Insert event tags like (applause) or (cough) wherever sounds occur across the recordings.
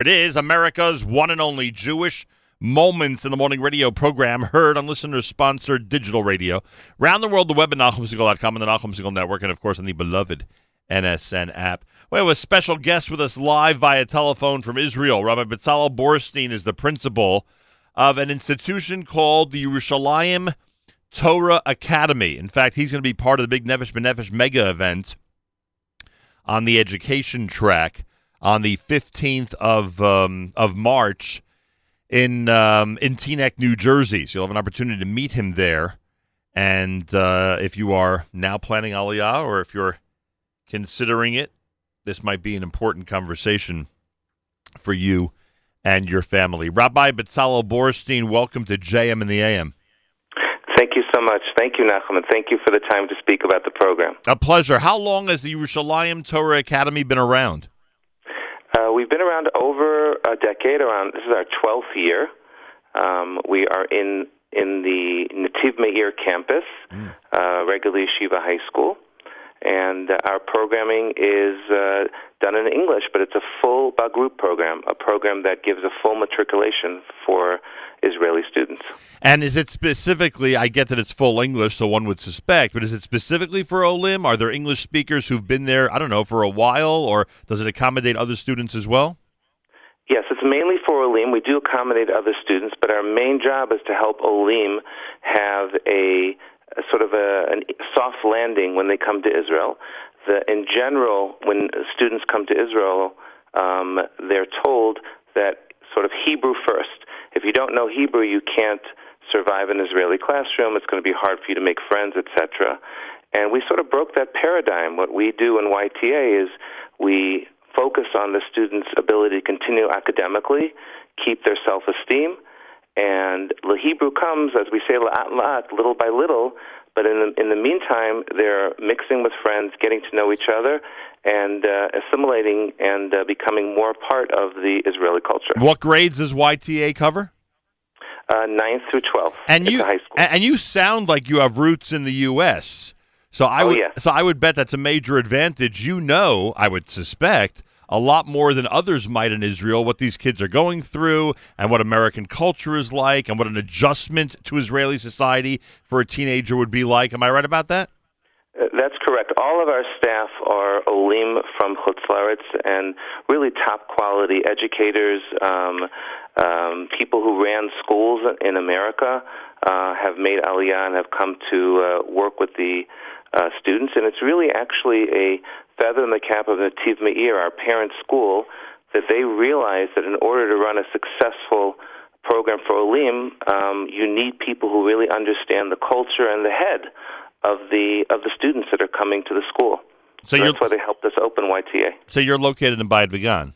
It is America's one and only Jewish Moments in the Morning radio program, heard on listener sponsored digital radio. Round the world, the web at NachumSegal.com and the Nachum Segal Network, and of course on the beloved NSN app. We have a special guest with us live via telephone from Israel. Rabbi Betzalel Borstein is the principal of an institution called the Yerushalayim Torah Academy. In fact, he's going to be part of the big Nefesh B'Nefesh mega event on the education track on the 15th of um, of March in um, in Teaneck, New Jersey. So you'll have an opportunity to meet him there. And uh, if you are now planning Aliyah, or if you're considering it, this might be an important conversation for you and your family. Rabbi Betzalel Borstein, welcome to JM in the AM. Thank you so much. Thank you, Nachum, and thank you for the time to speak about the program. A pleasure. How long has the Yerushalayim Torah Academy been around? Uh, we've been around over a decade. Around this is our twelfth year. Um, we are in in the Nativ Meir campus, mm. uh, regular yeshiva high school, and uh, our programming is uh, done in English, but it's a full Bagrut program, a program that gives a full matriculation for Israeli students. And is it specifically, I get that it's full English, so one would suspect, but is it specifically for Olim? Are there English speakers who've been there, I don't know, for a while, or does it accommodate other students as well? Yes, it's mainly for Olim. We do accommodate other students, but our main job is to help Olim have a, a sort of a, a soft landing when they come to Israel. The, in general, when students come to Israel, um, they're told that sort of Hebrew first if you don't know Hebrew, you can't survive an Israeli classroom. It's going to be hard for you to make friends, etc. And we sort of broke that paradigm. What we do in YTA is we focus on the students' ability to continue academically, keep their self-esteem, and the Hebrew comes, as we say, la'at la'at, little by little. But in the, in the meantime, they're mixing with friends, getting to know each other, and uh, assimilating and uh, becoming more part of the Israeli culture. What grades does YTA cover? Uh, ninth through twelfth. And you high school. and you sound like you have roots in the U.S. So I oh, would yeah. so I would bet that's a major advantage. You know, I would suspect a lot more than others might in Israel what these kids are going through and what American culture is like and what an adjustment to Israeli society for a teenager would be like. Am I right about that? Uh, that's correct. All of our staff are Olim from Chutz La'aretz and really top quality educators, um, um, people who ran schools in America uh, have made Aliyah and have come to uh, work with the uh, students. And it's really actually a feather in the cap of Nativ Meir, our parent school, that they realize that in order to run a successful program for Olim, um, you need people who really understand the culture and the head of the of the students that are coming to the school. So, so that's why they helped us open YTA. So you're located in Bayit Vegan.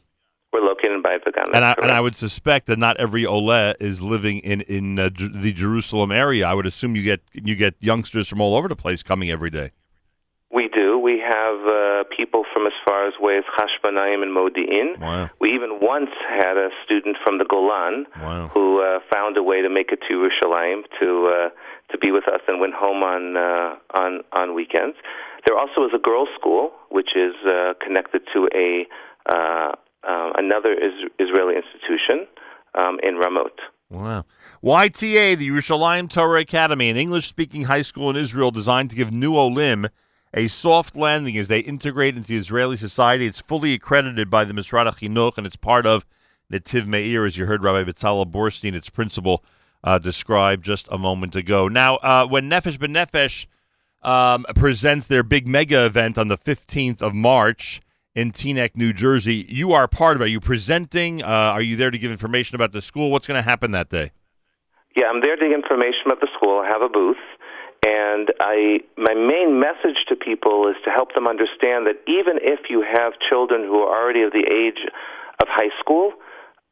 We're located in Bayit Vegan. And I, and I would suspect that not every Ole is living in in uh, the Jerusalem area. I would assume you get you get youngsters from all over the place coming every day. We have uh, people from as far as way as Hashmonaim and Modi'in. Wow. We even once had a student from the Golan wow. who uh, found a way to make it to Yerushalayim to uh, to be with us and went home on uh, on on weekends. There also is a girls' school which is uh, connected to a uh, uh, another is- Israeli institution um, in Ramot. Wow. YTA, the Yerushalayim Torah Academy, an English speaking high school in Israel designed to give new Olim a soft landing as they integrate into Israeli society. It's fully accredited by the Misrad HaChinuch, and it's part of Nativ Meir, as you heard Rabbi Betzalel Borstein, its principal, uh, described just a moment ago. Now, uh, when Nefesh B'Nefesh um, presents their big mega event on the 15th of March in Teaneck, New Jersey, you are part of it. Are you presenting? Uh, are you there to give information about the school? What's going to happen that day? Yeah, I'm there to give information about the school. I have a booth. And I, my main message to people is to help them understand that even if you have children who are already of the age of high school,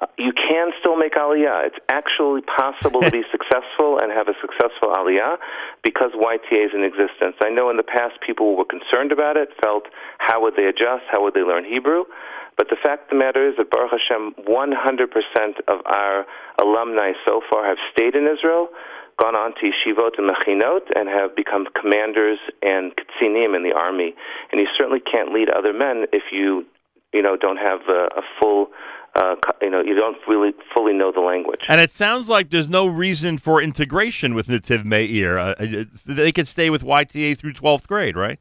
Uh, you can still make aliyah. It's actually possible to be (laughs) successful and have a successful aliyah because YTA is in existence. I know in the past people were concerned about it, felt how would they adjust, how would they learn Hebrew. But the fact of the matter is that Baruch Hashem, 100% of our alumni so far have stayed in Israel gone on to yeshivot and mechinot and have become commanders and ketzinim in the army. And you certainly can't lead other men if you, you know, don't have a, a full uh, you know, you don't really fully know the language. And it sounds like there's no reason for integration with Nativ Meir. Uh, uh they could stay with YTA through 12th grade, right?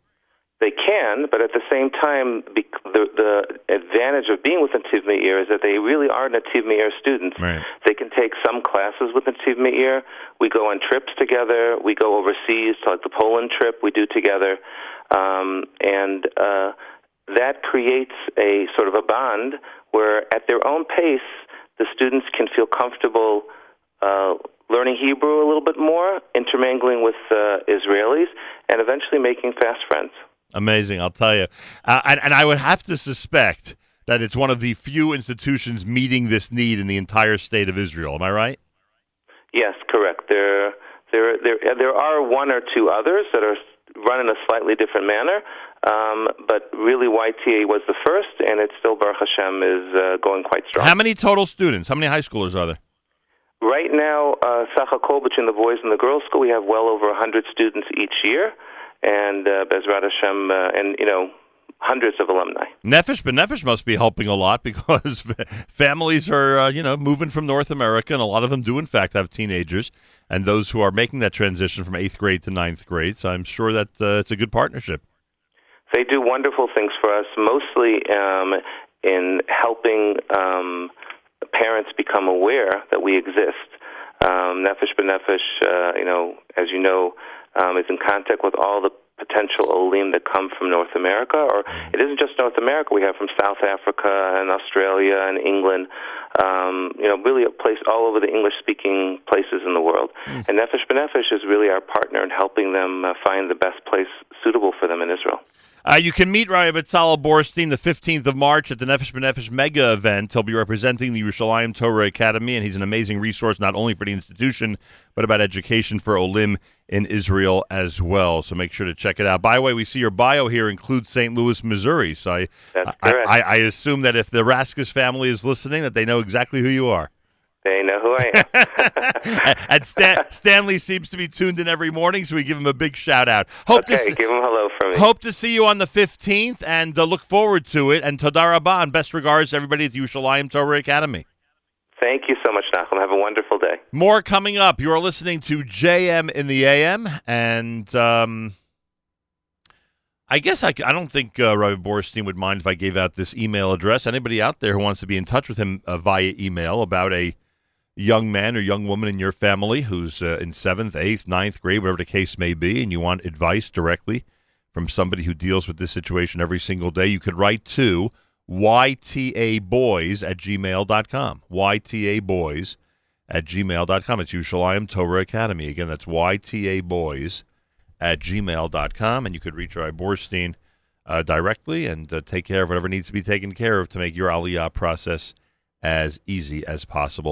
They can, but at the same time, the, the advantage of being with Nativ Meir is that they really are Nativ Meir students. Right. They can take some classes with Nativ Meir. We go on trips together. We go overseas to like the Poland trip we do together, um, and uh, that creates a sort of a bond where, at their own pace, the students can feel comfortable. Uh, learning Hebrew a little bit more, intermingling with uh, Israelis, and eventually making fast friends. Amazing, I'll tell you. Uh, and, and I would have to suspect that it's one of the few institutions meeting this need in the entire state of Israel. Am I right? Yes, correct. There, there, there, there are one or two others that are run in a slightly different manner, um, but really YTA was the first, and it still, Baruch Hashem, is uh, going quite strong. How many total students? How many high schoolers are there? Right now, uh, Sachakol, between the boys and the girls' school, we have well over 100 students each year and uh, Bezrat Hashem, uh, and you know, hundreds of alumni. Nefesh B'Nefesh must be helping a lot (laughs) because families are, uh, you know, moving from North America, and a lot of them do, in fact, have teenagers, and those who are making that transition from eighth grade to ninth grade. So I'm sure that uh, it's a good partnership. They do wonderful things for us, mostly um, in helping um, parents become aware that we exist. Um, Nefesh B'Nefesh, uh, you know, as you know, um, is in contact with all the potential Olim that come from North America, or mm. it isn't just North America. We have from South Africa and Australia and England. Um, you know, really a place all over the English-speaking places in the world. Mm. And Nefesh B'Nefesh is really our partner in helping them uh, find the best place suitable for them in Israel. Uh, you can meet Rabbi Betzalel Borstein the 15th of March at the Nefesh B'Nefesh mega event. He'll be representing the Yerushalayim Torah Academy, and he's an amazing resource not only for the institution, but about education for Olim in Israel as well. So make sure to check it out. By the way, we see your bio here includes St. Louis, Missouri. So I, I, I, I, assume that if the Raskus family is listening, that they know exactly who you are. They know who I am. (laughs) and Stan- Stanley seems to be tuned in every morning, so we give him a big shout out. Hope okay, to give him hello from me. Hope to see you on the 15th, and uh, look forward to it. And Tadar and best regards to everybody at the Yerushalayim Torah Academy. Thank you so much, Nachum. Have a wonderful day. More coming up. You are listening to JM in the AM, and um, I guess I, I don't think uh, Rabbi Borstein would mind if I gave out this email address. Anybody out there who wants to be in touch with him uh, via email about a young man or young woman in your family who's uh, in seventh, eighth, ninth grade, whatever the case may be, and you want advice directly from somebody who deals with this situation every single day, you could write to ytaboys at gmail.com. ytaboys at gmail.com. It's Yerushalayim Torah Academy. Again, that's ytaboys at gmail.com. And you could reach Rai Borstein uh, directly and uh, take care of whatever needs to be taken care of to make your Aliyah process as easy as possible.